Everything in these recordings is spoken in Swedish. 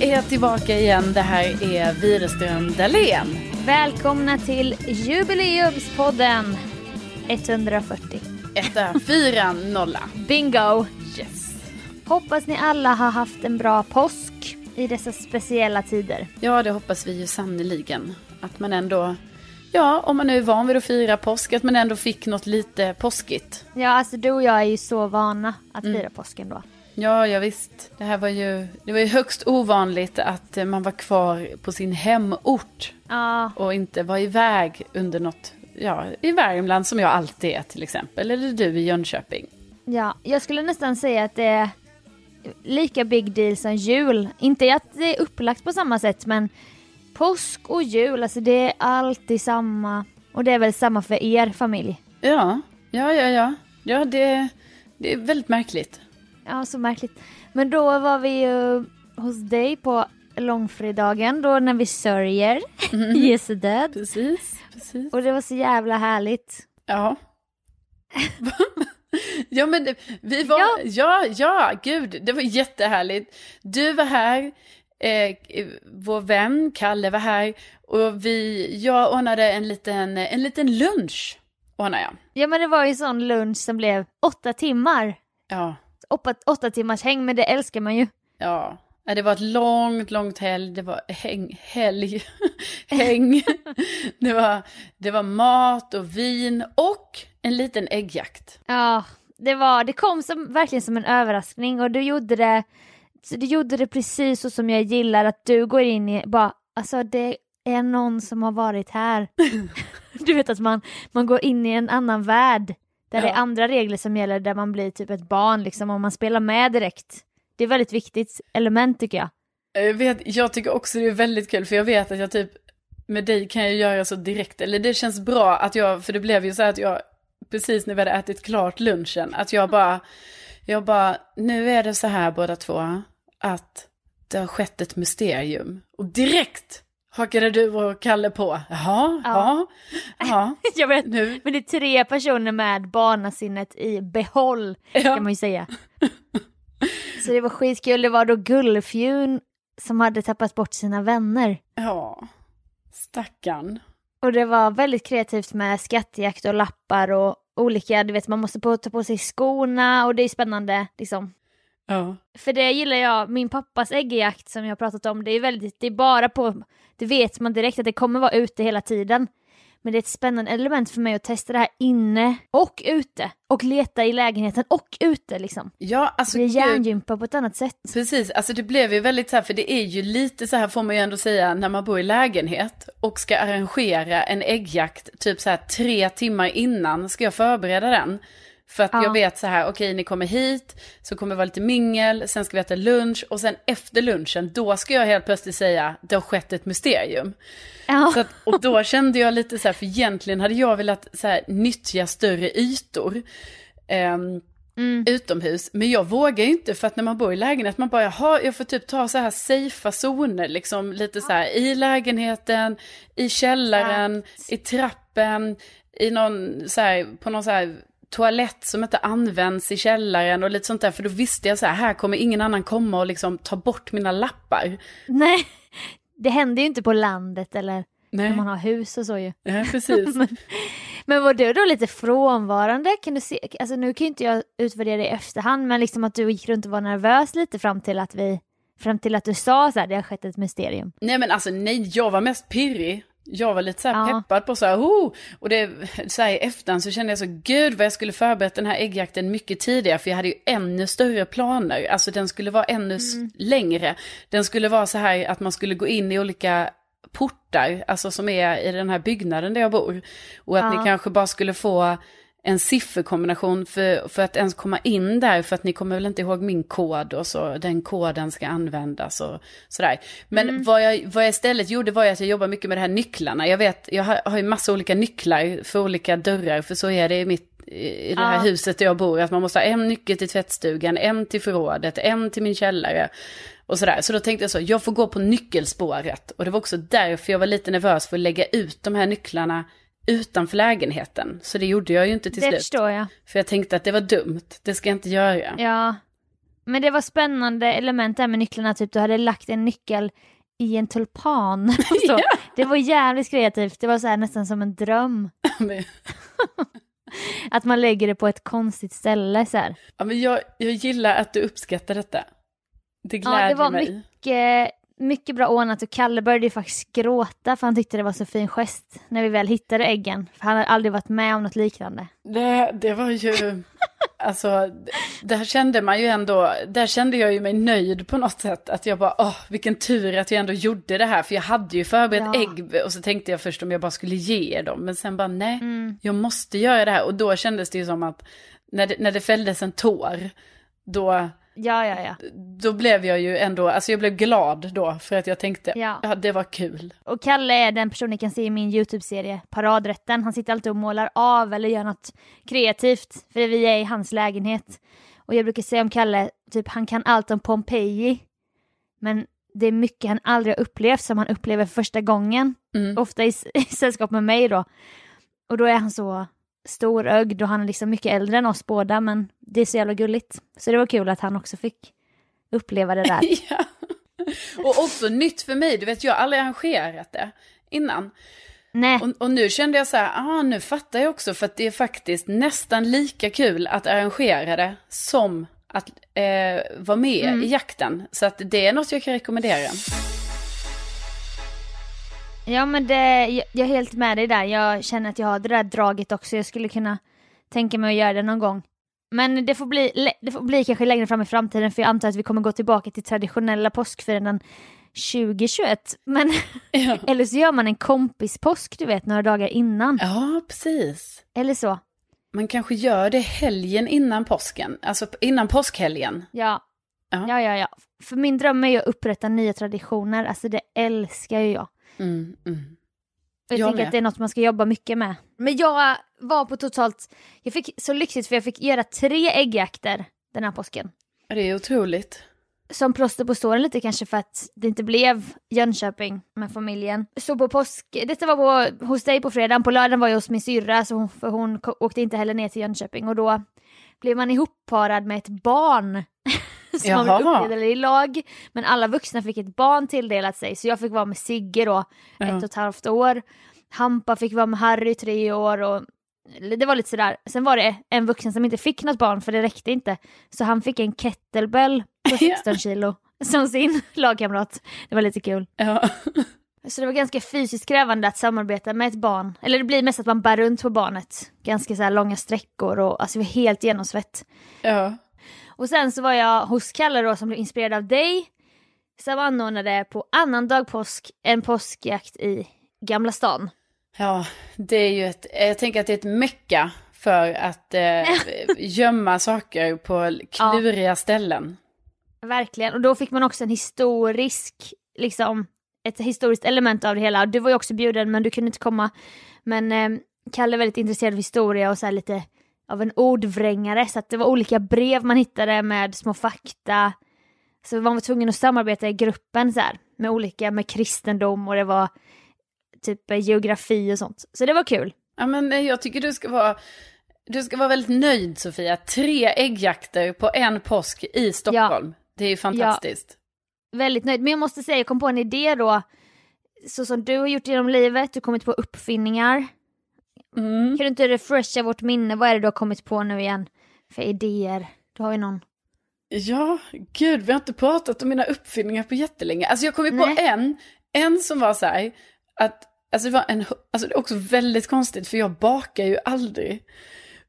Vi är tillbaka igen. Det här är Widerström Dahlén. Välkomna till jubileumspodden 140. Etta, fyra, nolla. Bingo! Yes. Hoppas ni alla har haft en bra påsk i dessa speciella tider. Ja, det hoppas vi ju sannoliken. Att man ändå, ja, om man nu är van vid att fira påsk, att man ändå fick något lite påskigt. Ja, alltså du och jag är ju så vana att fira påsken då. Ja, ja visst. Det här var ju, det var ju högst ovanligt att eh, man var kvar på sin hemort Ja, och inte var iväg under något, ja, i Värmland som jag alltid är till exempel, eller du i Jönköping. ja, jag skulle nästan säga att det är lika big deal som jul. Inte att det är upplagt på samma sätt, men påsk och jul, alltså det är alltid samma. Och det är väl samma för er familj. Ja, ja, ja, ja. Ja, det, det är väldigt märkligt. Ja, så märkligt. Men då var vi ju hos dig på långfredagen då när vi sörjer Jesu död. Precis, precis. Och det var så jävla härligt. Ja. ja, men det, vi var, ja. Ja. ja, gud, det var jättehärligt. Du var här, eh, vår vän Kalle var här och vi, jag ordnade en liten, en liten lunch, ordnade jag. Ja men det var ju sån lunch som blev åtta timmar. Ja, Åtta, åtta timmars häng, men det älskar man ju. ja. Det var ett långt, långt helg. Det var häng, helg, häng. Det var, det var mat och vin och en liten äggjakt. Ja, det var, det kom som, verkligen som en överraskning och du gjorde det, du gjorde det precis så som jag gillar att du går in i, bara, alltså det är någon som har varit här. du vet att man, man går in i en annan värld. Där Ja. det är andra regler som gäller, där man blir typ ett barn liksom, och man spelar med direkt. Det är ett väldigt viktigt element tycker jag. Jag, vet, jag tycker också det är väldigt kul för jag vet att jag typ med dig kan jag göra så direkt. Eller det känns bra att jag, för det blev ju så här att jag precis när vi hade ätit klart lunchen, att jag bara, jag bara, nu är det så här båda två, att det har skett ett mysterium. Och direkt hakade du och Kalle på. Jaha, ja, ja, jag vet, nu, men det är tre personer med barnasinnet i behåll kan ja, man ju säga. Så det var skitkul, det var då Gullfjun som hade tappat bort sina vänner. ja, stackarn. Och det var väldigt kreativt med skattjakt och lappar och olika, du vet man måste på, ta på sig skorna och det är spännande liksom. Ja, För det gillar jag, min pappas äggjakt som jag har pratat om, det är väldigt, det är bara på, det vet man direkt att det kommer vara ute hela tiden. Men det är ett spännande element för mig att testa det här inne och ute. Och leta i lägenheten och ute liksom. ja alltså Det är hjärngympa på ett annat sätt. Precis, alltså det blev ju väldigt så här, för det är ju lite så här får man ju ändå säga när man bor i lägenhet och ska arrangera en äggjakt typ så här tre timmar innan ska jag förbereda den. För att Ja. jag vet så här, okej ni kommer hit, så kommer det vara lite mingel, sen ska vi äta lunch och sen efter lunchen, då ska jag helt plötsligt säga, det har skett ett mysterium. Ja. Att, och då kände jag lite så här, för egentligen hade jag velat så här, nyttja större ytor. ehm, Mm. utomhus. Men jag vågar ju inte för att när man bor i lägenhet, man bara, jaha, jag får typ ta så här safea zoner, liksom lite så här i lägenheten, i källaren, i trappen, i någon så här, på någon så här toalett som inte används i källaren och lite sånt där. För då visste jag så här, här kommer ingen annan komma och liksom ta bort mina lappar. Nej, det händer ju inte på landet eller Nej, när man har hus och så ju. ja, precis. Men, men var du då lite frånvarande? Kan du se, alltså nu kan ju inte jag utvärdera det i efterhand, men liksom att du gick runt och var nervös lite fram till att vi, fram till att du sa så här, det har skett ett mysterium. Nej men alltså nej, jag var mest pirrig. Jag var lite så här Ja. peppad på så här, oh! Och det, så här i efterhand så kände jag så, gud vad jag skulle förberett den här äggjakten mycket tidigare. För jag hade ju ännu större planer. Alltså den skulle vara ännu s- längre. Den skulle vara så här att man skulle gå in i olika portar, alltså som är i den här byggnaden där jag bor. Och att Ja. ni kanske bara skulle få en sifferkombination för, för att ens komma in där, för att ni kommer väl inte ihåg min kod och så den koden ska användas och sådär. Men vad, jag, vad jag istället gjorde var att jag jobbar mycket med de här nycklarna. Jag vet, jag har, har ju massa olika nycklar för olika dörrar, för så är det i mitt i det här Ja. huset där jag bor, att man måste ha en nyckel till tvättstugan, en till förrådet, en till min källare. Och sådär. Så då tänkte jag så, jag får gå på nyckelspåret. Och det var också därför jag var lite nervös för att lägga ut de här nycklarna utanför lägenheten. Så det gjorde jag ju inte till det slut. förstår jag. För jag tänkte att det var dumt, det ska jag inte göra. Ja. Men det var spännande element där med nycklarna, typ du hade lagt en nyckel i en tulpan. och så. Ja. Det var jävligt kreativt, det var så här nästan som en dröm. Att man lägger det på ett konstigt ställe så här. Ja, men jag, jag gillar att du uppskattar detta. Det Ja, glädjer det var mig. mycket, mycket bra ordnat och Kalle började ju faktiskt gråta för han tyckte det var så fin gest när vi väl hittade äggen. För han hade aldrig varit med om något liknande. Det, det var ju, alltså, där kände man ju ändå, där kände jag ju mig nöjd på något sätt. Att jag bara, åh, vilken tur att jag ändå gjorde det här. För jag hade ju förberett Ja. ägg och så tänkte jag först om jag bara skulle ge dem. Men sen bara, nej, Mm. jag måste göra det här. Och då kändes det ju som att, när det, när det fälldes en tår, då, Ja, ja, ja. då blev jag ju ändå, alltså jag blev glad då. För att jag tänkte, Ja. ja, det var kul. Och Kalle är den person ni kan se i min YouTube-serie Paradrätten. Han sitter alltid och målar av eller gör något kreativt. För vi är i hans lägenhet. Och jag brukar säga om Kalle, typ han kan allt om Pompeji. Men det är mycket han aldrig har upplevt som han upplever för första gången. Mm. Ofta i, i sällskap med mig då. Och då är han så storögd och han är liksom mycket äldre än oss båda men det är så jävla gulligt. Så det var kul att han också fick uppleva det där. Ja. Och också nytt för mig, du vet jag har aldrig arrangerat det innan. Nej, Och, och nu kände jag så här, ah, nu fattar jag också för att det är faktiskt nästan lika kul att arrangera det som att eh, vara med Mm. i jakten. Så att det är något jag kan rekommendera. Ja men det, jag, jag är helt med dig där. Jag känner att jag har det där draget också. Jag skulle kunna tänka mig att göra det någon gång. Men det får bli, det får bli kanske längre fram i framtiden för jag antar att vi kommer gå tillbaka till traditionella påskfiranden 2021. Men Ja, eller så gör man en kompispåsk du vet några dagar innan. ja precis. Eller så. Man kanske gör det helgen innan påsken, alltså innan påskhelgen. Ja. Ja. ja, ja, ja. För min dröm är ju att upprätta nya traditioner. Alltså det älskar ju jag. Mm, mm. Och jag, Jag tänker med. att det är något man ska jobba mycket med. Men jag var på totalt, jag fick så lyxigt för jag fick göra tre äggjakter den här påsken. Det är otroligt. Som plåster på såren lite kanske för att det inte blev Jönköping med familjen. Så på påsk, detta var på, hos dig på fredagen, på lördagen var jag hos min syrra så hon, för hon åkte inte heller ner till Jönköping och då blev man ihopparad med ett barn. som man blev Jaha. uppdelade i lag. Men alla vuxna fick ett barn tilldelat sig så jag fick vara med Sigge då Ja. ett och ett halvt år. Hampa fick vara med Harry tre år och det var lite sådär. Sen var det en vuxen som inte fick något barn för det räckte inte. Så han fick en kettlebell på 16 kilo som sin lagkamrat. Det var lite kul. Ja. Så det var ganska fysiskt krävande att samarbeta med ett barn. Eller det blir mest att man bär runt på barnet. Ganska så långa sträckor och alltså helt genomsvett. ja. Och sen så var jag hos Kalle då som blev inspirerad av dig. Som anordnade på annandag påsk en påskjakt i Gamla stan. Ja, det är ju ett, jag tänker att det är ett mecka för att eh, gömma saker på kluriga ställen. Verkligen. Och då fick man också en historisk, liksom, ett historiskt element av det hela. Du var ju också bjuden men du kunde inte komma. Men eh, Kalle är väldigt intresserad av historia och så här lite av en ordvrängare. Så att det var olika brev man hittade med små fakta. Så man var tvungen att samarbeta i gruppen så här, med olika, med kristendom och det var typ eh, geografi och sånt. Så det var kul. Ja, men eh, jag tycker du ska vara, du ska vara väldigt nöjd Sofia. Tre äggjakter på en påsk i Stockholm. Det är ju fantastiskt. Väldigt nöjd. Men jag måste säga, jag kom på en idé då. Så som du har gjort genom livet, du har kommit på uppfinningar. Mm. Kan du inte refresha vårt minne? Vad är det du har kommit på nu igen för idéer? Du har ju någon. Ja, gud, vi har inte pratat om mina uppfinningar på jättelänge. Alltså jag kom ju på en, en som var så här, att, alltså det var en, alltså det är också väldigt konstigt för jag bakar ju aldrig.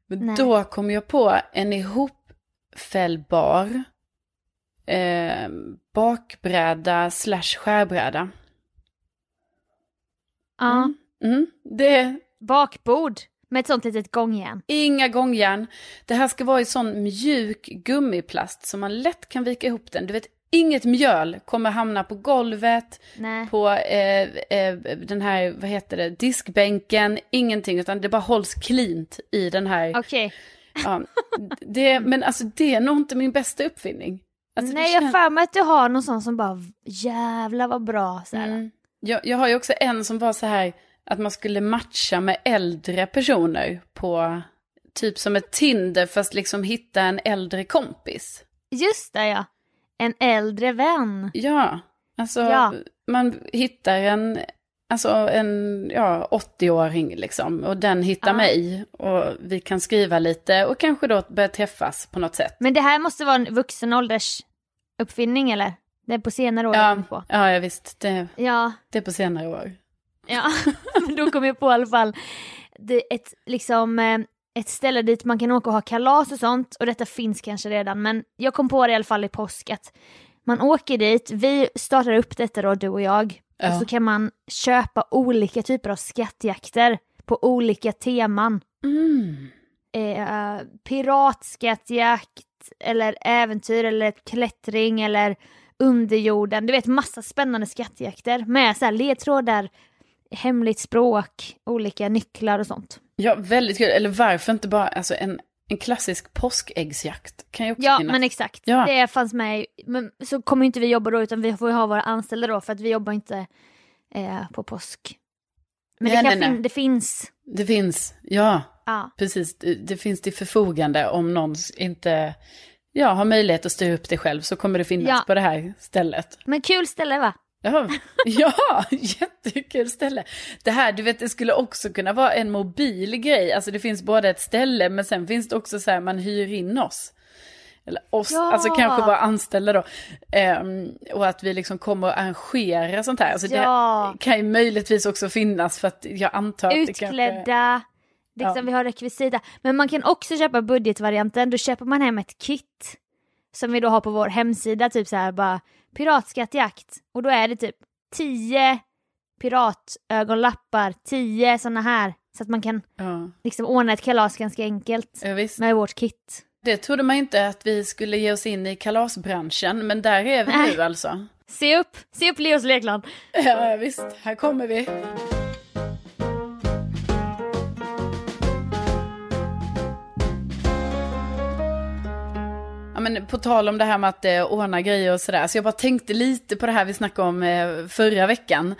Men Nej. då kom jag på en ihopfällbar eh, bakbräda slash skärbräda. Ja. Mm. Mm. Det Bakbord med ett sånt litet gångjärn. inga gångjärn. Det här ska vara i sån mjuk gummiplast som man lätt kan vika ihop den. Du vet, inget mjöl kommer hamna på golvet, Nej. på eh, eh, den här, vad heter det, diskbänken, ingenting, utan det bara hålls cleant i den här. Okej. Ja, det, men alltså det är nog inte min bästa uppfinning. Alltså, Nej, jag har för mig att du har någon sån som bara jävlar vad bra. Så. Mm. Jag, jag har ju också en som var så här att man skulle matcha med äldre personer på typ som ett Tinder fast liksom hitta en äldre kompis. Just det ja. En äldre vän. Ja, alltså Ja. man hittar en, alltså en ja, 80-åring liksom. Och den hittar Ja. mig. Och vi kan skriva lite och kanske då börja träffas på något sätt. Men det här måste vara en vuxen ålders uppfinning eller? Det är på senare år Ja, ja, ja visst. Det, Ja, det är på senare år. Ja. Men då kom jag på i alla fall det ett, liksom, eh, ett ställe dit man kan åka och ha kalas och sånt. Och detta finns kanske redan men jag kom på det i alla fall i påsk att man åker dit, vi startar upp detta då du och jag. Ja. Och så kan man köpa olika typer av skattjakter på olika teman. Mm. eh, piratskattjakt eller äventyr eller klättring eller underjorden. Du vet massa spännande skattjakter med så här ledtrådar, hemligt språk, olika nycklar och sånt. Ja, väldigt kul. Eller varför inte bara alltså en, en klassisk påskäggsjakt kan ju också Ja finnas. men exakt, Ja. det fanns med men så kommer inte vi jobba då utan vi får ju ha våra anställda då för att vi jobbar inte eh, på påsk. Men Nej, det, nej, nej. fin- det finns. Det finns, ja, Ja. precis. Det, det finns till förfogande om någon inte ja, har möjlighet att styra upp det själv så kommer det finnas Ja. på det här stället. Men kul ställe va? Ja, ja, jättekul ställe. Det här, du vet, det skulle också kunna vara en mobil grej. Alltså det finns både ett ställe, men sen finns det också så här, man hyr in oss. Eller oss, Ja. alltså kanske bara anställda då. Ehm, och att vi liksom kommer att arrangera sånt här. Alltså Ja. det kan ju möjligtvis också finnas för att jag antar att det kanske... Utklädda, liksom Ja. vi har rekvisita. Men man kan också köpa budgetvarianten, då köper man hem ett kit. Som vi då har på vår hemsida, typ så här bara piratskattjakt. Och då är det typ 10 piratögonlappar, 10 sådana här. Så att man kan Ja, liksom ordna ett kalas ganska enkelt ja, med vårt kit. Det trodde man inte att vi skulle ge oss in i kalasbranschen, men där är vi nu alltså. Se upp, se upp Leos Lekland. Ja, visst. Här kommer vi. Men på tal om det här med att eh, ordna grejer och sådär. Så jag bara tänkte lite på det här vi snackade om eh, förra veckan.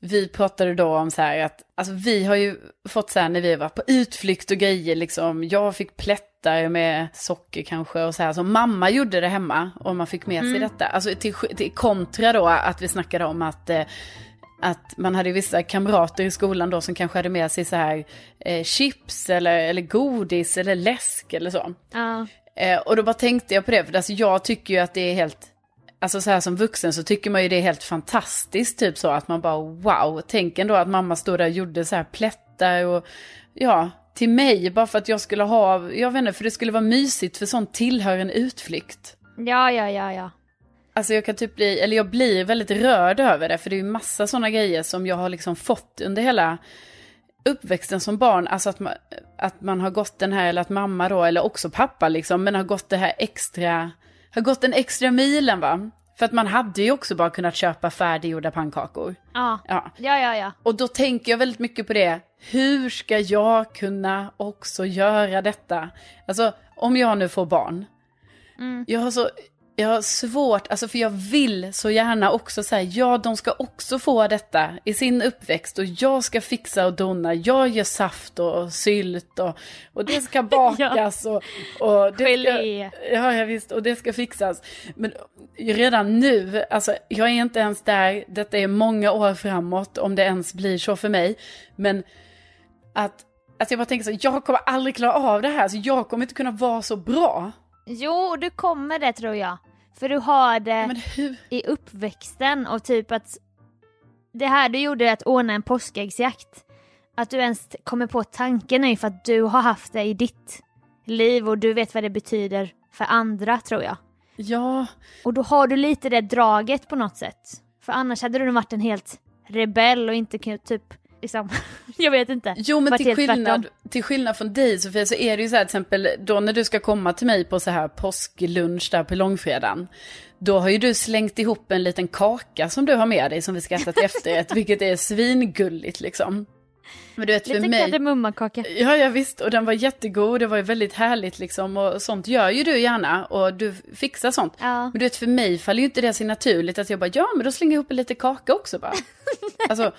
Vi pratade då om så här att, alltså vi har ju fått så här när vi var på utflykt och grejer liksom. Jag fick plättar med socker kanske och så här. Så mamma gjorde det hemma och man fick med sig detta. Alltså till, till kontra då att vi snackade om att eh, att man hade vissa kamrater i skolan då som kanske hade med sig så här eh, chips eller, eller godis eller läsk eller så. Ja. Eh, och då bara tänkte jag på det, för alltså jag tycker ju att det är helt, alltså så här som vuxen så tycker man ju det är helt fantastiskt, typ så att man bara wow, tänk ändå att mamma stod där och gjorde så här plättar och ja, till mig bara för att jag skulle ha, jag vet inte, för det skulle vara mysigt för sånt tillhör en utflykt. ja, ja, ja, ja. Alltså jag kan typ bli, eller jag blir väldigt rörd över det, för det är ju massa sådana grejer som jag har liksom fått under hela uppväxten som barn. Alltså att man, att man har gått den här, eller att mamma då, eller också pappa liksom, men har gått det här extra, har gått den extra milen va. För att man hade ju också bara kunnat köpa färdiggjorda pannkakor. Ja, Ja. ja, ja. ja. Och då tänker jag väldigt mycket på det. Hur ska jag kunna också göra detta? Alltså om jag nu får barn. Mm. Jag har så jag har svårt, alltså för jag vill så gärna också säga, ja de ska också få detta i sin uppväxt och jag ska fixa och dona, jag gör saft och, och sylt och, och det ska bakas och, och det Gelé. ska, ja, ja visst, och det ska fixas. Men redan nu, alltså jag är inte ens där, detta är många år framåt om det ens blir så för mig, men att, att jag bara tänker så, jag kommer aldrig klara av det här, så jag kommer inte kunna vara så bra. Jo, du kommer det tror jag. För du har det i uppväxten och typ att det här du gjorde att ordna en påskäggsjakt. Att du ens kommer på tanken är ju för att du har haft det i ditt liv och du vet vad det betyder för andra tror jag. Ja, Och då har du lite det draget på något sätt. För annars hade du varit en helt rebell och inte kunnat typ, liksom, jag vet inte. Jo men till skillnad, tvärtom. till skillnad från dig Sofia så är det ju så här till exempel då när du ska komma till mig på så här påsklunch där på långfredagen. Då har ju du slängt ihop en liten kaka som du har med dig som vi ska äta till efterrätt, vilket är svingulligt liksom. Men du vet för Lite mig... kardemummakaka. Ja, ja visst, och den var jättegod, det var ju väldigt härligt liksom och sånt gör ju du gärna och du fixar sånt. Ja. Men du vet för mig faller ju inte det sig naturligt att jag bara, ja men då slänger jag ihop en lite kaka också bara. alltså,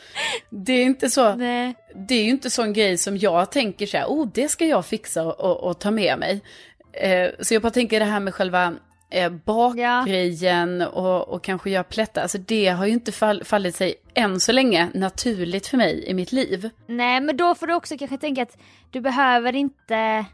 det är inte så, Nej. det är ju inte sån grej som jag tänker så här, oh det ska jag fixa och, och, och ta med mig. Eh, så jag bara tänker det här med själva eh, bakgrejen och, och kanske göra plättar. Alltså det har ju inte fall, fallit sig än så länge naturligt för mig i mitt liv. Nej men då får du också kanske tänka att du behöver inte,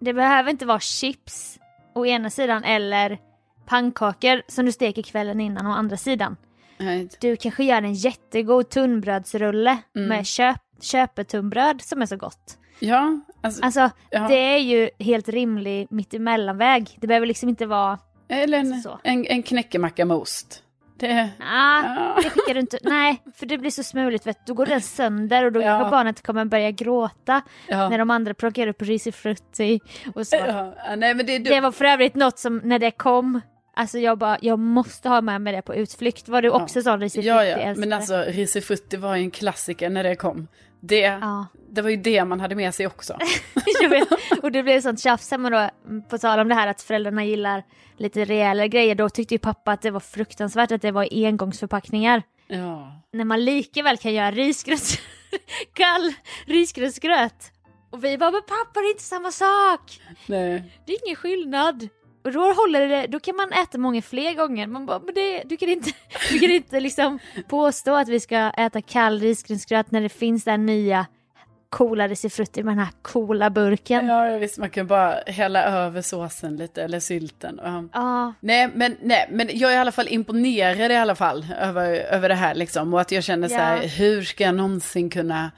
det behöver inte vara chips å ena sidan eller pannkakor som du steker kvällen innan å andra sidan. Nej. Du kanske gör en jättegod tunnbrödsrulle Mm. med köp, köpetunnbröd som är så gott. Ja, alltså, Alltså Ja. det är ju helt rimlig mittemellanväg. Det behöver liksom inte vara, eller en, så. en, en knäckemacka med ost. Det, ah, ja. det skickar du inte, nej för det blir så smuligt vet du. då går den sönder och då Ja. barnet kommer börja gråta Ja. när de andra plockar upp risifrutti och så. Ja, nej men det är Det var för övrigt något som när det kom, alltså jag bara, jag måste ha med mig det på utflykt. Var du Ja. också sån risifrutti Ja, ja, men alltså risifrutti var ju en klassiker när det kom. Det, Ja. det var ju det man hade med sig också. jag vet. Och det blev sånt tjafs hemma då, på tal om det här att föräldrarna gillar lite rejäla grejer, då tyckte ju pappa att det var fruktansvärt att det var engångsförpackningar. Ja. När man lika väl kan göra risgröt, kall risgrynsgröt. Och vi bara, men pappa det är inte samma sak! Nej. Det är ingen skillnad. Och då håller det, då kan man äta många fler gånger. Man bara, men det, du kan inte, du kan inte liksom påstå att vi ska äta kall risgrynsgröt när det finns den nya coola risifrutti med den här coola burken. Ja, visst man kan bara hälla över såsen lite eller sylten. Ja, Nej, men, nej, men jag är i alla fall imponerad i alla fall över, över det här liksom. Och att jag känner så här, hur ska jag någonsin kunna,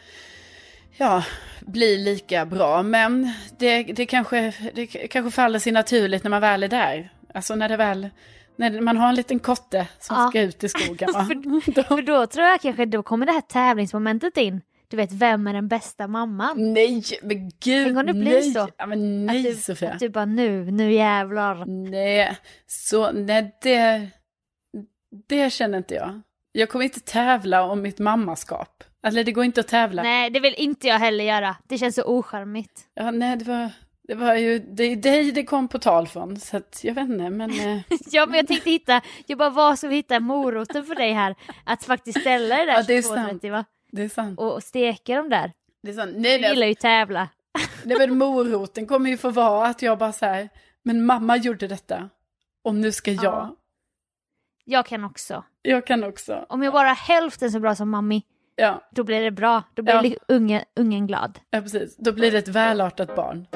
ja, bli lika bra. Men det, det, kanske, det kanske faller sig naturligt när man väl är där. Alltså när det väl, när man har en liten kotte som Ja. ska ut i skogen. Va? Då, för då tror jag kanske då kommer det här tävlingsmomentet in. Du vet, vem är den bästa mamman? nej, men gud, Tänk om det blir nej. så. Ja, men nej, att, du, Sofia. att du bara nu, nu jävlar. Nej, så nej det, det känner inte jag. Jag kommer inte tävla om mitt mammaskap. Eller det går inte att tävla. Nej, det vill inte jag heller göra. Det känns så ocharmigt. Ja, nej, det var, det var ju det är dig det kom på tal från. Så att jag vet inte, men eh, Ja, men jag tänkte hitta, jag bara vad ska vi hitta moroten för dig här? Att faktiskt ställa det där Ja, det är 22.30 va? det är sant. Och, och steka dem där. Det är sant. Du Nej, gillar nej, ju tävla. nej, men moroten kommer ju få vara att jag bara så här, men mamma gjorde detta. Och nu ska jag. Ja. Jag kan också. Jag kan också. Om jag bara är hälften så bra som mammi, Ja, då blir det bra. Då blir Ja. li- unge, ungen glad. ja, precis. Då blir det ett välartat barn.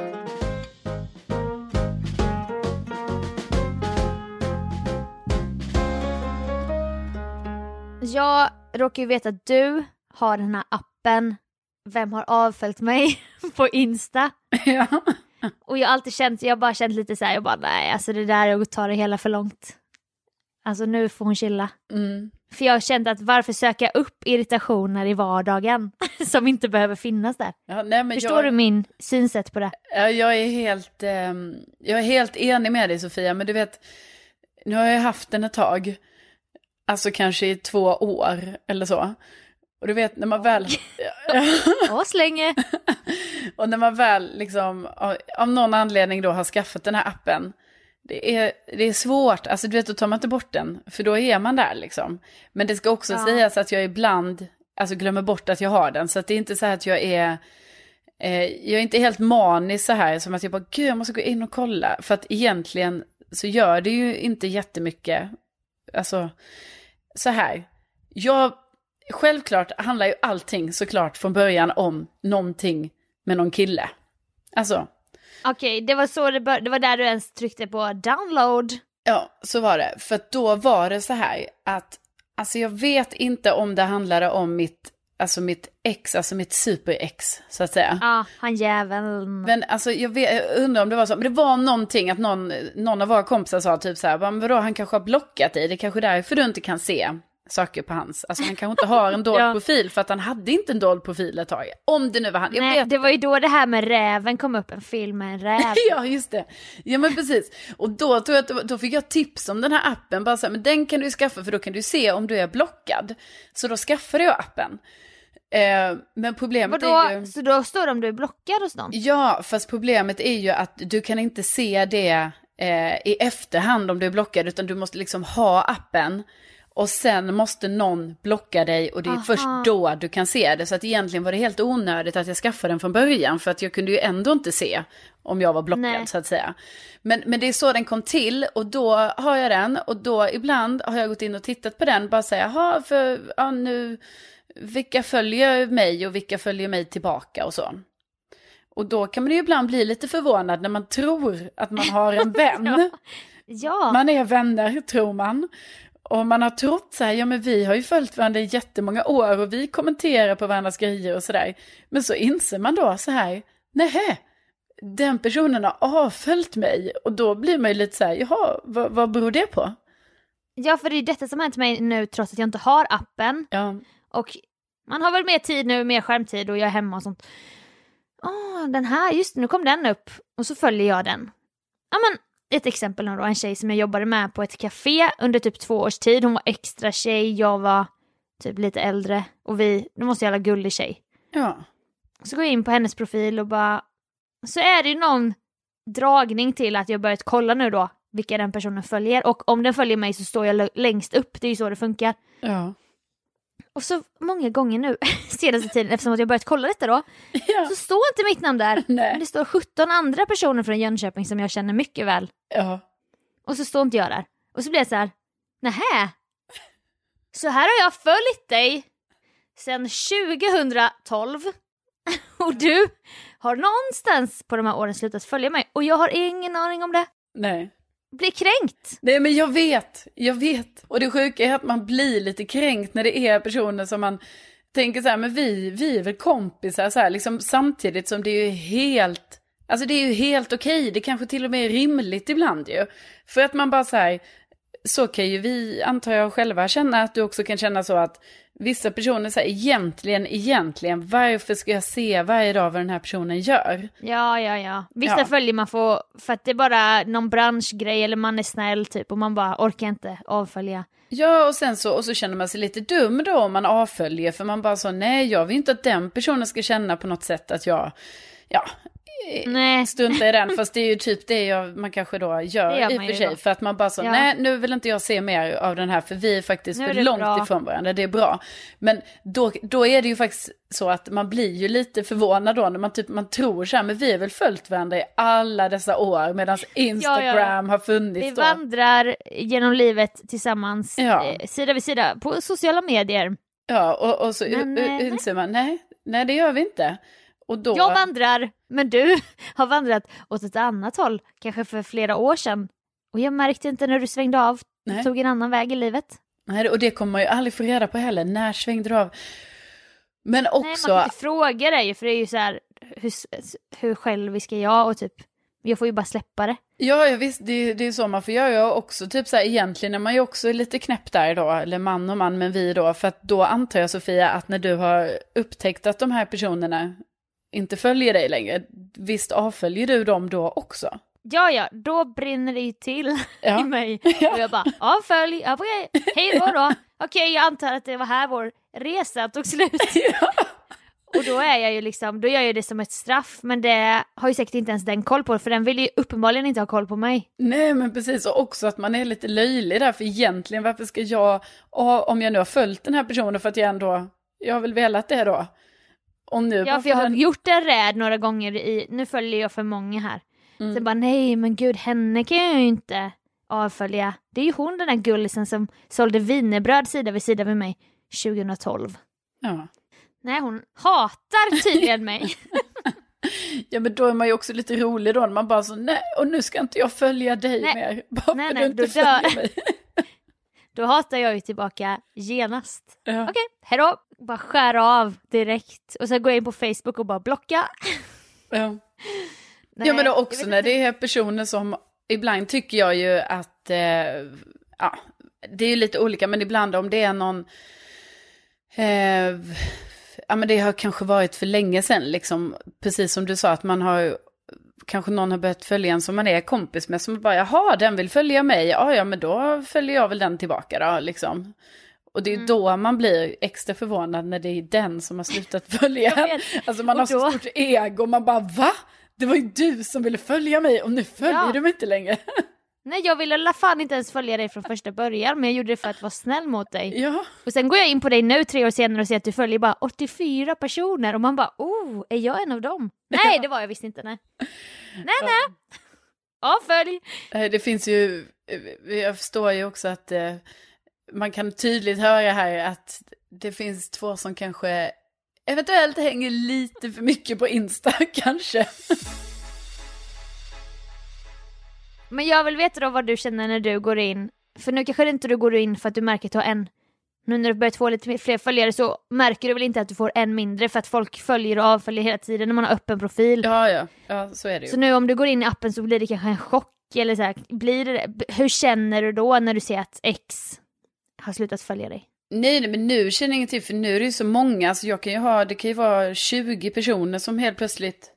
Jag råkar ju veta att du har den här appen Vem har avföljt mig på Insta. ja. Och jag har alltid känt, jag har bara känt lite så här, jag bara nej alltså det där är att ta det hela för långt. Alltså nu får hon chilla. Mm. För jag känt att varför söka upp irritationer i vardagen som inte behöver finnas där. Ja, nej, Förstår jag... du min synsätt på det? Ja, jag är helt, ehm, jag är helt enig med dig Sofia, men du vet, nu har jag haft den ett tag, alltså kanske i två år eller så. Och du vet när man väl, Och slänge. och när man väl liksom av någon anledning då har skaffat den här appen, det är, det är svårt, alltså du vet då tar man inte bort den, för då är man där liksom. Men det ska också Ja. sägas att jag ibland, alltså glömmer bort att jag har den, så att det är inte så här att jag är, eh, jag är inte helt manisk så här, som att jag bara, gud jag måste gå in och kolla, för att egentligen så gör det ju inte jättemycket, alltså så här, jag, självklart handlar ju allting såklart från början om någonting med någon kille. Alltså, Okej, det var så det bör- det var där du ens tryckte på download. Ja, så var det. För då var det så här att, alltså jag vet inte om det handlade om mitt, alltså mitt ex, alltså mitt super-ex, så att säga. Ja, han jäveln. Men alltså jag, vet, jag undrar om det var så, men det var någonting att någon, någon av våra kompisar sa typ så här, "Men vadå han kanske har blockat dig, det är kanske därför du inte kan se saker på hans, alltså han kanske inte har en dold Ja. profil för att han hade inte en dold profil ett tag. Om det nu var han, jag Nej, det var ju då det här med räven kom upp, en film med en räv. Ja, just det. Ja, men precis. Och då, tror jag då fick jag tips om den här appen. Bara så här, men den kan du skaffa för då kan du se om du är blockad. Så då skaffade jag appen. Eh, men problemet är Vadå? ju... Så då står det om du är blockad hos någon? Ja, fast problemet är ju att du kan inte se det eh, i efterhand om du är blockad, utan du måste liksom ha appen. Och sen måste någon blocka dig och det är Aha. först då du kan se det. Så att egentligen var det helt onödigt att jag skaffade den från början. För att jag kunde ju ändå inte se om jag var blockad Nej. så att säga. Men, men det är så den kom till och då har jag den. Och då ibland har jag gått in och tittat på den. Bara säga, jaha, för ja, nu, vilka följer mig och vilka följer mig tillbaka och så. Och då kan man ju ibland bli lite förvånad när man tror att man har en vän. Ja, Man är vänner, tror man. Och man har trott så här, ja men vi har ju följt varandra i jättemånga år och vi kommenterar på varandras grejer och sådär. Men så inser man då så här, nej, den personen har avföljt mig. Och då blir man ju lite så här, jaha, vad, vad beror det på? ja, för det är detta som har hänt mig nu trots att jag inte har appen. Ja, Och man har väl mer tid nu, mer skärmtid och jag är hemma och sånt. Åh, den här, just nu kom den upp. Och så följer jag den. Ja men, ett exempel nu då, en tjej som jag jobbade med på ett café under typ två års tid. Hon var extra tjej, jag var typ lite äldre. Och vi, det måste jävla gullig tjej. ja, Så går jag in på hennes profil och bara, så är det ju någon dragning till att jag börjat kolla nu då vilka den personen följer. Och om den följer mig så står jag längst upp, det är ju så det funkar. ja. Och så många gånger nu, senaste tiden, eftersom att jag börjat kolla detta då, ja. så står inte mitt namn där. Nej. Men det står 17 andra personer från Jönköping som jag känner mycket väl. ja. Och så står inte jag där. Och så blir jag så här, nähä? Så här har jag följt dig sedan 2012. Och du har någonstans på de här åren slutat följa mig. Och jag har ingen aning om det. Nej. Blir kränkt. Nej men jag vet, jag vet. Och det sjuka är att man blir lite kränkt när det är personer som man tänker så här, men vi, vi är väl kompisar så här, liksom samtidigt som det är ju helt, alltså det är ju helt okej, det kanske till och med är rimligt ibland ju. För att man bara så här, så kan ju vi, antar jag själva, känna att du också kan känna så att vissa personer säger egentligen, egentligen, varför ska jag se varje dag vad den här personen gör? Ja, ja, ja. Vissa Ja. följer man får, för att det är bara någon branschgrej eller man är snäll typ och man bara orkar inte avfölja. Ja, och sen så, och så känner man sig lite dum då om man avföljer, för man bara så, nej, jag vill inte att den personen ska känna på något sätt att jag, ja, Nej, struntar i den, fast det är ju typ det jag, man kanske då gör, gör i och för sig, då. för att man bara så, Ja. nej, nu vill inte jag se mer av den här, för vi är faktiskt är för långt bra. ifrån varandra, det är bra. Men då, då är det ju faktiskt så att man blir ju lite förvånad då, när man typ, man tror så här, men vi har väl följt varandra i alla dessa år, medan Instagram har funnits vi då. vandrar genom livet tillsammans, Ja. eh, sida vid sida, på sociala medier. Ja, och, och så Men, inser man, nej, nej det gör vi inte. Och då, Jag vandrar, men du har vandrat åt ett annat håll, kanske för flera år sedan. Och jag märkte inte när du svängde av, Nej. tog en annan väg i livet. nej, och det kommer man ju aldrig få reda på heller, när svängde du av? Men Nej, man också, kan inte fråga dig, för det är ju så här, hur, hur självisk är jag och typ, jag får ju bara släppa det. ja, ja visst, det, det är så man får göra Jag också, typ så här, egentligen är man ju också lite knäpp där då, eller man och man, men vi då, för att då antar jag Sofia att när du har upptäckt att de här personerna inte följer dig längre, visst avföljer du dem då också? Ja, ja, då brinner det ju till Ja. i mig. Och jag bara, ja följ, ja, okej, hej då då. Okej, jag antar att det var här vår resa tog slut. Och då är jag ju liksom, då gör jag det som ett straff, men det har ju säkert inte ens den koll på, för den vill ju uppenbarligen inte ha koll på mig. Nej men precis, och också att man är lite löjlig där, för egentligen varför ska jag, ja, om jag nu har följt den här personen för att jag ändå, jag har väl velat det då. Och nu Ja, för jag har den- gjort en räd några gånger i, nu följer jag för många här. Mm. Så bara nej men gud, henne kan jag ju inte avfölja. Det är ju hon den där gullisen som sålde wienerbröd sida vid sida med mig 2012. Ja. Nej, hon hatar tydligen mig. ja men då är man ju också lite rolig då, när man bara så, nej, och nu ska inte jag följa dig Nej. mer, bara Nej, nej, du inte följer mig. Då hatar jag ju tillbaka genast. Ja. Okej, hejdå! Bara skär av direkt. Och sen går jag in på Facebook och bara blocka. Ja. Nej, ja men då också när det är personer som, ibland tycker jag ju att, eh, ja, det är ju lite olika, men ibland om det är någon, eh, ja men det har kanske varit för länge sedan, liksom, precis som du sa, att man har, kanske någon har börjat följa en som man är kompis med, som bara, jaha, den vill följa mig, ja ja men då följer jag väl den tillbaka då, liksom. Och det är Mm. då man blir extra förvånad när det är den som har slutat följa. Alltså man har så då- stort ego, man bara va? Det var ju du som ville följa mig och nu följer Ja. du mig inte längre. Nej jag ville alla fan inte ens följa dig från första början men jag gjorde det för att vara snäll mot dig. Ja. Och sen går jag in på dig nu tre år senare och ser att du följer bara 84 personer och man bara oh, är jag en av dem? Nej det var jag visst inte nej. Nej nej. Avfölj! Eh, Det finns ju, eh, jag förstår ju också att eh, man kan tydligt höra här att det finns två som kanske eventuellt hänger lite för mycket på Insta kanske. Men jag vill veta då vad du känner när du går in. För nu kanske inte du går in för att du märker att du har en. Nu när du börjat få lite fler följare så märker du väl inte att du får en mindre för att folk följer och avföljer hela tiden när man har öppen profil. Ja, ja, ja så är det ju. Så nu om du går in i appen så blir det kanske en chock eller så här, blir det, hur känner du då när du ser att X har slutat följa dig? Nej, nej, men nu känner jag ingenting för nu är det ju så många så jag kan ju ha, det kan ju vara 20 personer som helt plötsligt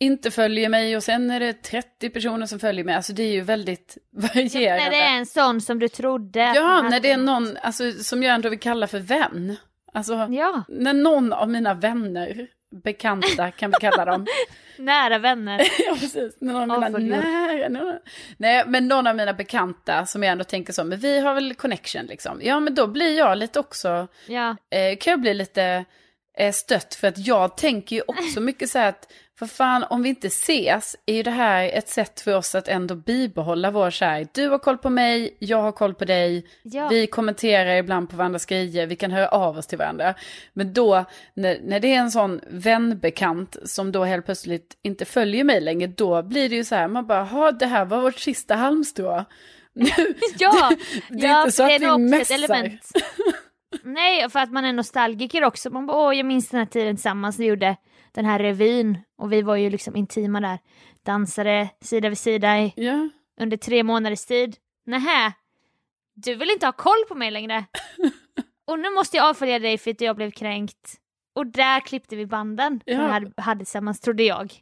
inte följer mig och sen är det 30 personer som följer mig. Alltså det är ju väldigt varierande. När det är en sån som du trodde. Ja, när det är någon, alltså som jag ändå vill kalla för vän. Alltså, Ja, när någon av mina vänner, bekanta kan vi kalla dem. nära vänner. ja, precis. Någon av mina Avföljer. nära, någon, nej, men någon av mina bekanta som jag ändå tänker så, men vi har väl connection liksom. Ja, men då blir jag lite också, Ja, eh, kan jag bli lite eh, stött för att jag tänker ju också mycket så här att, för fan om vi inte ses är ju det här ett sätt för oss att ändå bibehålla vår kärlek. Du har koll på mig, jag har koll på dig, ja. vi kommenterar ibland på varandras grejer, vi kan höra av oss till varandra. Men då, när, när det är en sån vänbekant som då helt plötsligt inte följer mig längre, då blir det ju så här, man bara, ha det här var vårt sista halmstrå. Ja. det är ja, inte så att vi mässar. element. Nej, för att man är nostalgiker också. Man bara, åh, jag minns den här tiden tillsammans. Vi gjorde den här revyn och vi var ju liksom intima där. Dansade sida vid sida i, Ja, under tre månaders tid. Nähä, du vill inte ha koll på mig längre. och nu måste jag avfölja dig för att jag blev kränkt. Och där klippte vi banden Ja. som vi hade, hade tillsammans, trodde jag.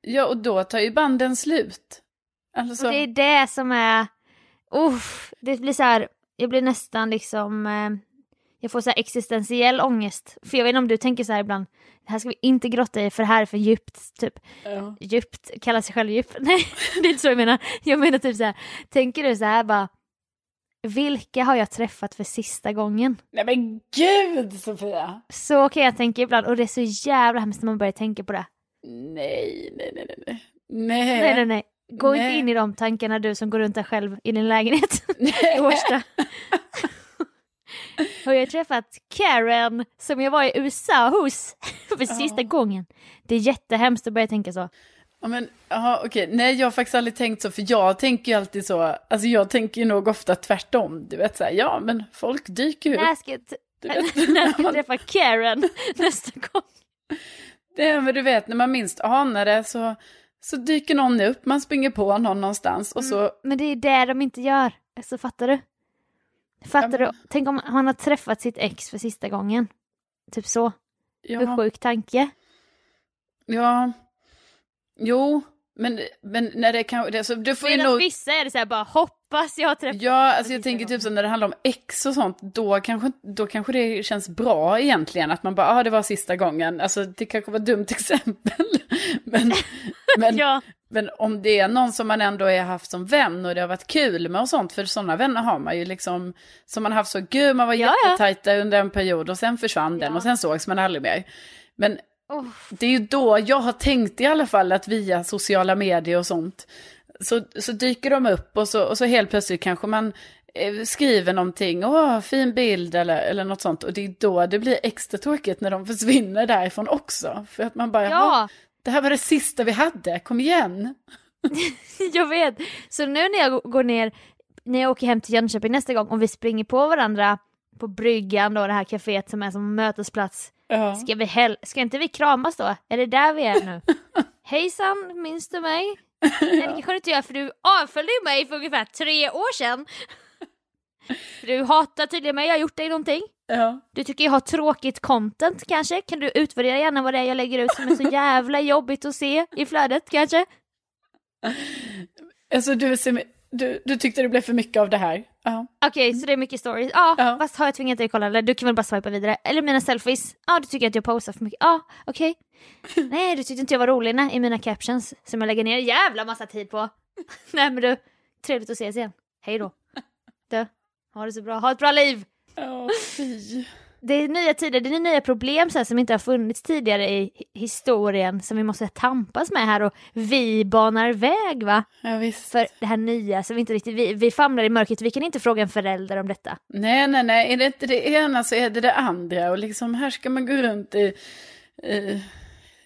ja, och då tar ju banden slut. Alltså, Och det är det som är... Uff, det blir så här, jag blir nästan liksom... Eh, jag får så existentiell ångest. För jag vet inte om du tänker så här ibland, det här ska vi inte grotta i för det här är för djupt. Typ ja. djupt, kallar sig själv djup. Nej, det är inte så jag menar. Jag menar typ så här, tänker du så här bara, vilka har jag träffat för sista gången? Nej men gud Sofia! Så kan jag tänka ibland och det är så jävla hemskt när man börjar tänka på det. Nej, nej, nej, nej, nej. Nej, nej, nej. Gå Nej. inte in i de tankarna du som går runt där själv i din lägenhet. i Årsta. och jag har träffat Karen som jag var i USA hos för sista Ja. gången. Det är jättehemskt att börja tänka så. Ja, men, aha, okej. Nej, jag har faktiskt aldrig tänkt så, för jag tänker ju alltid så, alltså jag tänker ju nog ofta tvärtom, du vet så här, ja men folk dyker ju upp. När ska jag, träffa Karen nästa gång? Det, men du vet, när man minst anar det så, så dyker någon upp, man springer på någon någonstans och så, Men det är det de inte gör. Alltså fattar du? Fattar du? Tänk om han har träffat sitt ex för sista gången. Typ så. Hur ja, sjuk tanke. ja, jo, men, men när det kan, det, så, du får Medan nog, vissa är det så här bara hoppas jag har träffat ja, alltså jag tänker typ gången. så när det handlar om ex och sånt, då kanske, då kanske det känns bra egentligen, att man bara, ja ah, det var sista gången, alltså det kanske var ett dumt exempel, men, men, Ja, Men om det är någon som man ändå har haft som vän och det har varit kul med och sånt, för sådana vänner har man ju liksom, som man har haft så, gud man var Ja, ja. jättetajta under en period och sen försvann den Ja. och sen sågs man aldrig mer. Men oh, det är ju då jag har tänkt i alla fall att via sociala medier och sånt, så, så dyker de upp och så, och så helt plötsligt kanske man eh, skriver någonting, åh fin bild eller, eller något sånt, och det är då det blir extra tråkigt när de försvinner därifrån också. För att man bara, ja. Ja, det här var det sista vi hade, kom igen. jag vet. Så nu när jag går ner, när jag åker hem till Jönköping nästa gång och vi springer på varandra på bryggan då, det här kaféet som är som mötesplats. Ja. Ska, vi hell- ska inte vi kramas då? Är det där vi är nu? Hejsan, minns du mig? Nej det kanske du inte gör för du avföljde ju mig för ungefär tre år sedan. Du hatar tydligen mig, jag har gjort dig någonting. Ja. Du tycker jag har tråkigt content kanske? Kan du utvärdera gärna vad det är jag lägger ut som är så jävla jobbigt att se i flödet kanske? Alltså du, du, du tyckte det blev för mycket av det här? Ja. Okej, så det är mycket stories. Ja, Ja. fast har jag tvingat dig att kolla eller? Du kan väl bara swipa vidare? Eller mina selfies? Ja, du tycker att jag posar för mycket? Ja, okej. Nej, du tyckte inte jag var rolig nej, i mina captions som jag lägger ner jävla massa tid på. Nej men du, Trevligt att ses igen. Hej då. Du, ha det så bra. Ha ett bra liv! Ja, fy. Det är nya tider, det är nya problem så här, som inte har funnits tidigare i hi- historien som vi måste tampas med här och vi banar väg va? Ja, visst. För det här nya som vi inte riktigt, vi, vi famlar i mörkret, vi kan inte fråga en förälder om detta. Nej, nej, nej. Är det inte det ena så är det det andra. Och liksom här ska man gå runt i, i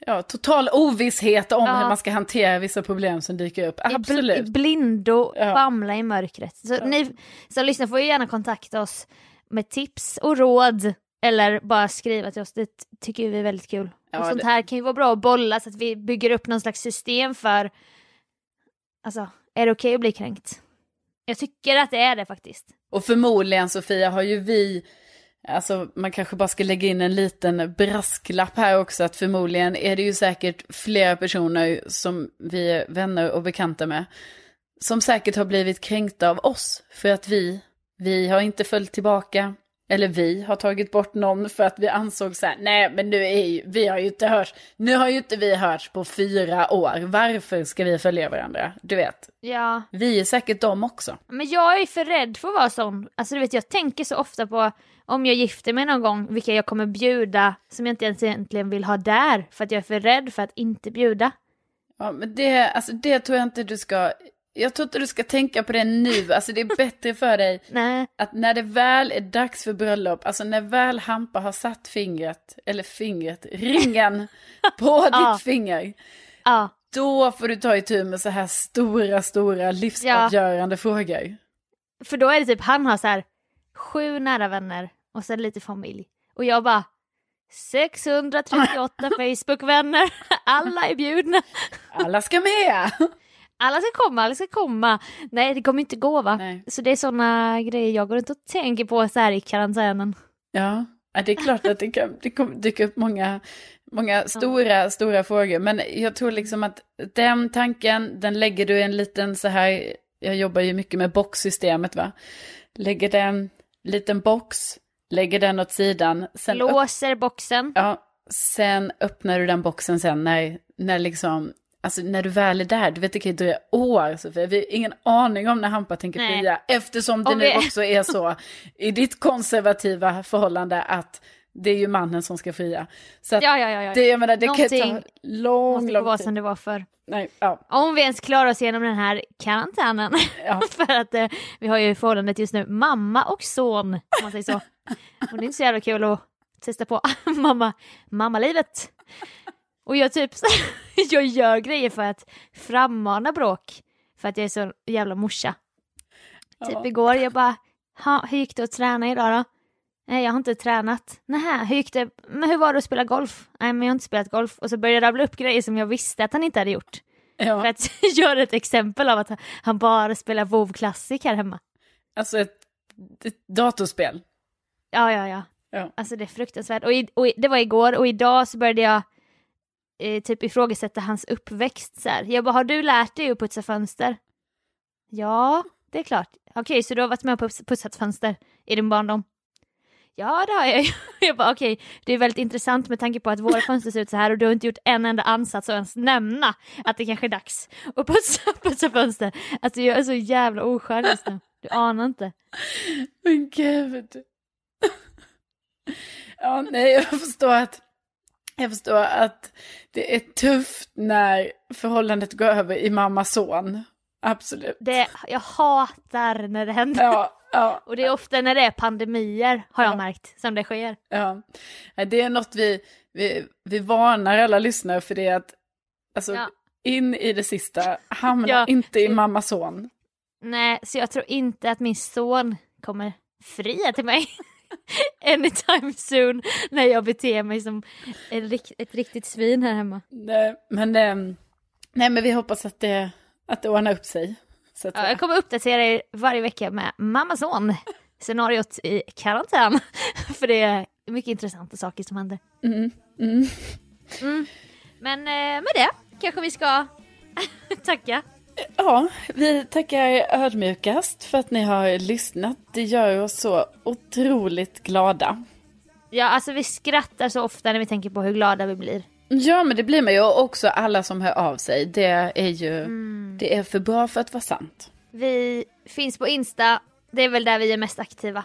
ja, total ovisshet om Ja. hur man ska hantera vissa problem som dyker upp. Bl- i Absolut. blindo Ja. famla i mörkret. Så Ja. ni som lyssnar får ju gärna kontakta oss med tips och råd. Eller bara skriva till oss, det tycker vi är väldigt kul. Ja, och sånt det- här kan ju vara bra att bolla så att vi bygger upp någon slags system för, alltså, är det okej att bli kränkt? Jag tycker att det är det faktiskt. Och förmodligen Sofia har ju vi, alltså man kanske bara ska lägga in en liten brasklapp här också, att förmodligen är det ju säkert flera personer som vi är vänner och bekanta med, som säkert har blivit kränkta av oss, för att vi, vi har inte följt tillbaka, eller vi har tagit bort någon för att vi ansåg så här, nej men nu är ju, vi har ju inte hört, nu har ju inte vi hörts på fyra år, varför ska vi följa varandra? Du vet, Ja, vi är säkert dem också. men jag är för rädd för att vara sån. Alltså du vet, jag tänker så ofta på om jag gifter mig någon gång, vilka jag kommer bjuda som jag inte ens egentligen vill ha där, för att jag är för rädd för att inte bjuda. Ja, men det, alltså det tror jag inte du ska... Jag tror inte du ska tänka på det nu. Alltså det är bättre för dig att när det väl är dags för bröllop, alltså när väl Hampa har satt fingret, eller fingret, ringen på Ja. ditt finger, ja, då får du ta itu med så här stora, stora livsavgörande frågor. för då är det typ han har så här sju nära vänner och sen lite familj. Och jag bara 638 Facebookvänner, alla är bjudna. Alla ska med! Alla ska komma, alla ska komma. Nej, det kommer inte gå va? Nej. Så det är såna grejer jag går runt och tänker på så här i karantänen. Ja, ja, det är klart att det, kan, det kommer dyka upp många, många stora, stora frågor. Men jag tror liksom att den tanken, den lägger du i en liten så här, jag jobbar ju mycket med boxsystemet va. Lägger den, liten box, lägger den åt sidan. Sen, Låser boxen. ja, sen öppnar du den boxen sen när, när liksom, alltså när du väl är där, du vet det kan ju dröja år Sofia, vi har ingen aning om när Hampa tänker Nej. fria, eftersom det Om nu vi- också är så i ditt konservativa förhållande att det är ju mannen som ska fria. Så att Ja, ja, ja. ja. det, jag menar, det kan ta Någonting lång, måste lång vara tid. som det var förr. Nej, ja, Om vi ens klarar oss igenom den här karantänen. ja. För att eh, vi har ju förhållandet just nu mamma och son, om man säger så. Och det är inte så jävla kul att testa på mamma, mammalivet. Och jag typ, jag gör grejer för att frammana bråk. För att jag är så jävla morsa. Typ Ja. igår, jag bara, ha, hur gick det att träna idag då? Nej, jag har inte tränat. Nej, hur gick det? Men hur var det att spela golf? Nej, men jag har inte spelat golf. Och så började jag rabbla upp grejer som jag visste att han inte hade gjort. För ja. att göra ett exempel av att han bara spelar WoW Classic här hemma. Alltså ett, ett datorspel. Ja, ja, ja. Ja. Alltså det är fruktansvärt. Och, i, och i, det var igår och idag så började jag eh, typ ifrågasätta hans uppväxt. Så här. Jag bara, har du lärt dig att putsa fönster? Ja, det är klart. Okej, så du har varit med och putsat fönster i din barndom? Ja, det har jag. Jag bara, okej, det är väldigt intressant med tanke på att våra fönster ser ut så här och du har inte gjort en enda ansats att ens nämna att det kanske är dags att putsa, putsa fönster. Alltså jag är så jävla oskön just nu. Du anar inte. Men gud. Ja, nej, jag förstår att jag förstår att det är tufft när förhållandet går över i mamma-son. Absolut. Det, jag hatar när det händer. Ja, ja, Och det är ofta när det är pandemier, har jag Ja. märkt, som det sker. ja. Det är något vi, vi, vi varnar alla lyssnare för det att alltså, Ja. in i det sista, hamna inte i mamma-son. Nej, så jag tror inte att min son kommer fria till mig anytime soon när jag beter mig som rik- ett riktigt svin här hemma. Nej, men, ehm, nej, men vi hoppas att det, att det ordnar upp sig. Så Ja, jag kommer uppdatera er varje vecka med mamma-son scenariot i karantän. För det är mycket intressanta saker som händer. Mm, mm. Mm. Men eh, med det kanske vi ska tacka. Ja, vi tackar ödmjukast för att ni har lyssnat. Det gör oss så otroligt glada. Ja, alltså vi skrattar så ofta när vi tänker på hur glada vi blir. Ja, men det blir man ju. Och också alla som hör av sig. Det är ju Mm. det är för bra för att vara sant. Vi finns på Insta, det är väl där vi är mest aktiva.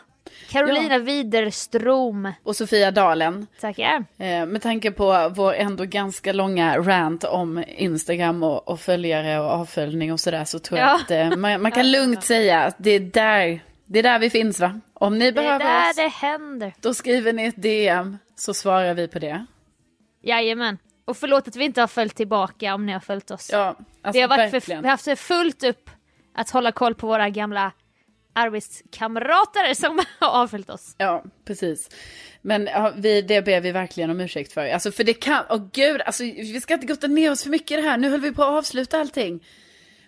Carolina Widerström. Och Sofia Dalen. Tackar. Eh, med tanke på vår ändå ganska långa rant om Instagram och, och följare och avföljning och sådär så tror jag Ja. att eh, man, man kan lugnt säga att det är där, det är där vi finns va? Om ni Det är behöver där oss, det händer. då skriver ni ett DM så svarar vi på det. Jajamän. Och förlåt att vi inte har följt tillbaka om ni har följt oss. Ja, alltså vi, har varit för, vi har haft det fullt upp att hålla koll på våra gamla arbetskamrater som har avföljt oss. Ja, precis. Men ja, vi, det ber vi verkligen om ursäkt för. Alltså för det kan, åh gud, alltså vi ska inte gotta ner oss för mycket i det här. Nu höll vi på att avsluta allting.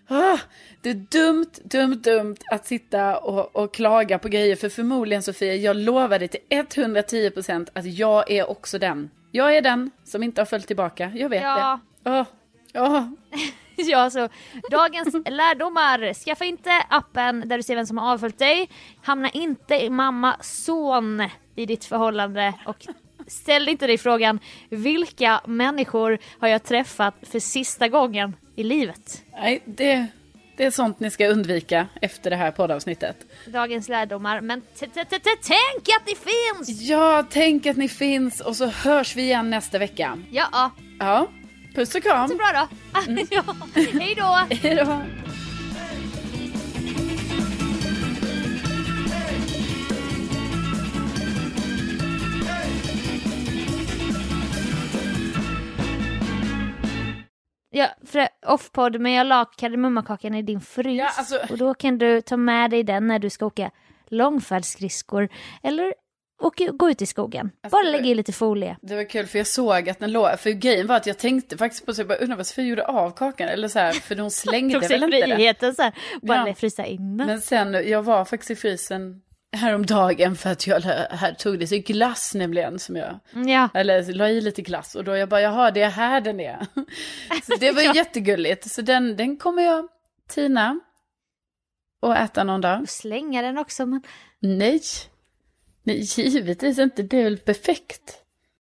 Ah, det är dumt, dumt, dumt att sitta och, och klaga på grejer. För förmodligen Sofia, jag lovar dig till 110% att jag är också den. Jag är den som inte har följt tillbaka, jag vet Ja. det. Åh, åh. Ja, så dagens lärdomar. Skaffa inte appen där du ser vem som har avföljt dig. Hamna inte i mamma-son i ditt förhållande och ställ inte dig frågan vilka människor har jag träffat för sista gången i livet? Nej, det, det är sånt ni ska undvika efter det här poddavsnittet. Dagens lärdomar, men tänk att ni finns! Ja, tänk att ni finns och så hörs vi igen nästa vecka. Ja, ja. Puss och kram. så bra då. ja. Hej då! Hej då. Ja, off-podd, men jag la kardemummakakan i din frys. Ja, alltså- Och då kan du ta med dig den när du ska åka långfärdsskridskor eller åka, gå ut i skogen. Alltså, Bara lägga i lite folie. Det var kul för jag såg att den låg, för grejen var att jag tänkte faktiskt på så jag bara undrar vad Sofia gjorde av kakan eller så här, för hon slängde väl inte det. friheten så här, bara Ja. frysa in den. Men sen, jag var faktiskt i frysen häromdagen för att jag här tog till glass nämligen som jag, Ja, eller la i lite glass och då jag bara jaha det är här den är. Så det var Ja. jättegulligt, så den, den kommer jag tina och äta någon dag. och slänga den också men Nej, nej givetvis inte, det är väl perfekt.